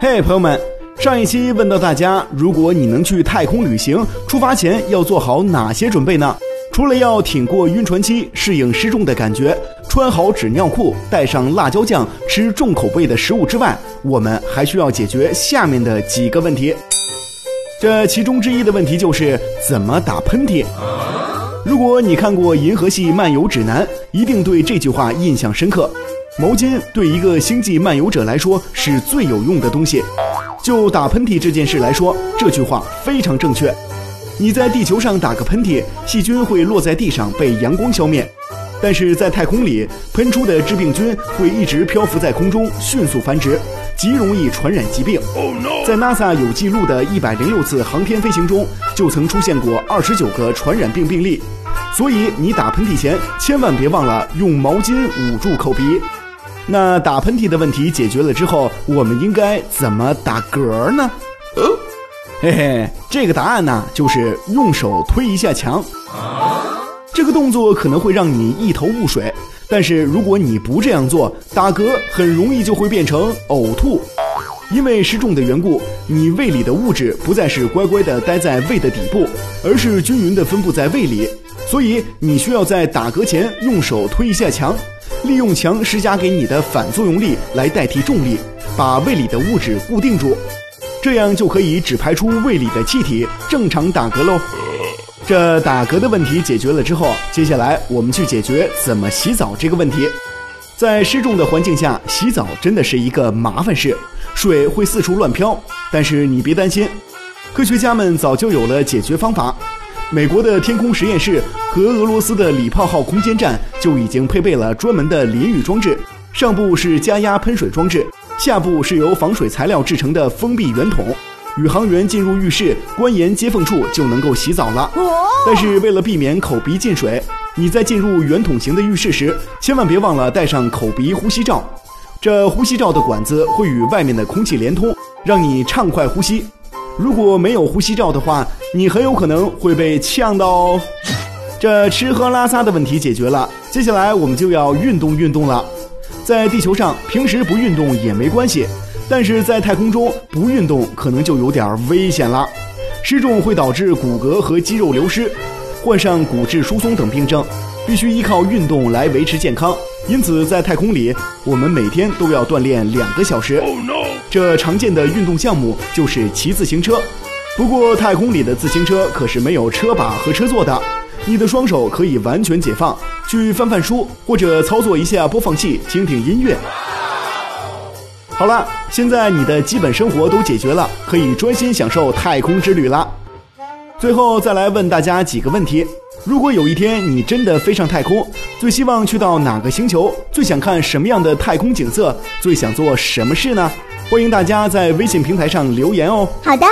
嘿，朋友们，上一期问到大家，如果你能去太空旅行，出发前要做好哪些准备呢？除了要挺过晕船期，适应失重的感觉，穿好纸尿裤，带上辣椒酱，吃重口味的食物之外，我们还需要解决下面的几个问题。这其中之一的问题就是怎么打喷嚏。如果你看过《银河系漫游指南》，一定对这句话印象深刻。毛巾对一个星际漫游者来说是最有用的东西。就打喷嚏这件事来说，这句话非常正确。你在地球上打个喷嚏，细菌会落在地上被阳光消灭；但是在太空里，喷出的致病菌会一直漂浮在空中，迅速繁殖，极容易传染疾病。在 NASA 有记录的一百零六次航天飞行中，就曾出现过二十九个传染病病例。所以你打喷嚏前千万别忘了用毛巾捂住口鼻。那打喷嚏的问题解决了之后，我们应该怎么打嗝呢？嘿嘿，这个答案呢，就是用手推一下墙。这个动作可能会让你一头雾水，但是如果你不这样做，打嗝很容易就会变成呕吐。因为失重的缘故，你胃里的物质不再是乖乖的待在胃的底部，而是均匀的分布在胃里，所以你需要在打嗝前用手推一下墙，利用墙施加给你的反作用力来代替重力，把胃里的物质固定住。这样就可以只排出胃里的气体，正常打嗝喽。这打嗝的问题解决了之后，接下来我们去解决怎么洗澡这个问题。在失重的环境下洗澡真的是一个麻烦事，水会四处乱飘。但是你别担心，科学家们早就有了解决方法。美国的天空实验室和俄罗斯的礼炮号空间站就已经配备了专门的淋浴装置，上部是加压喷水装置。下部是由防水材料制成的封闭圆筒，宇航员进入浴室关严接缝处就能够洗澡了。但是为了避免口鼻进水，你在进入圆筒型的浴室时，千万别忘了带上口鼻呼吸罩。这呼吸罩的管子会与外面的空气连通，让你畅快呼吸。如果没有呼吸罩的话，你很有可能会被呛到哦。这吃喝拉撒的问题解决了，接下来我们就要运动运动了。在地球上，平时不运动也没关系，但是在太空中不运动可能就有点危险了。失重会导致骨骼和肌肉流失，患上骨质疏松等病症，必须依靠运动来维持健康。因此，在太空里，我们每天都要锻炼两个小时。这常见的运动项目就是骑自行车，不过太空里的自行车可是没有车把和车座的。你的双手可以完全解放，去翻翻书或者操作一下播放器，听听音乐。好了，现在你的基本生活都解决了，可以专心享受太空之旅了。最后再来问大家几个问题：如果有一天你真的飞上太空，最希望去到哪个星球？最想看什么样的太空景色？最想做什么事呢？欢迎大家在微信平台上留言哦。好的。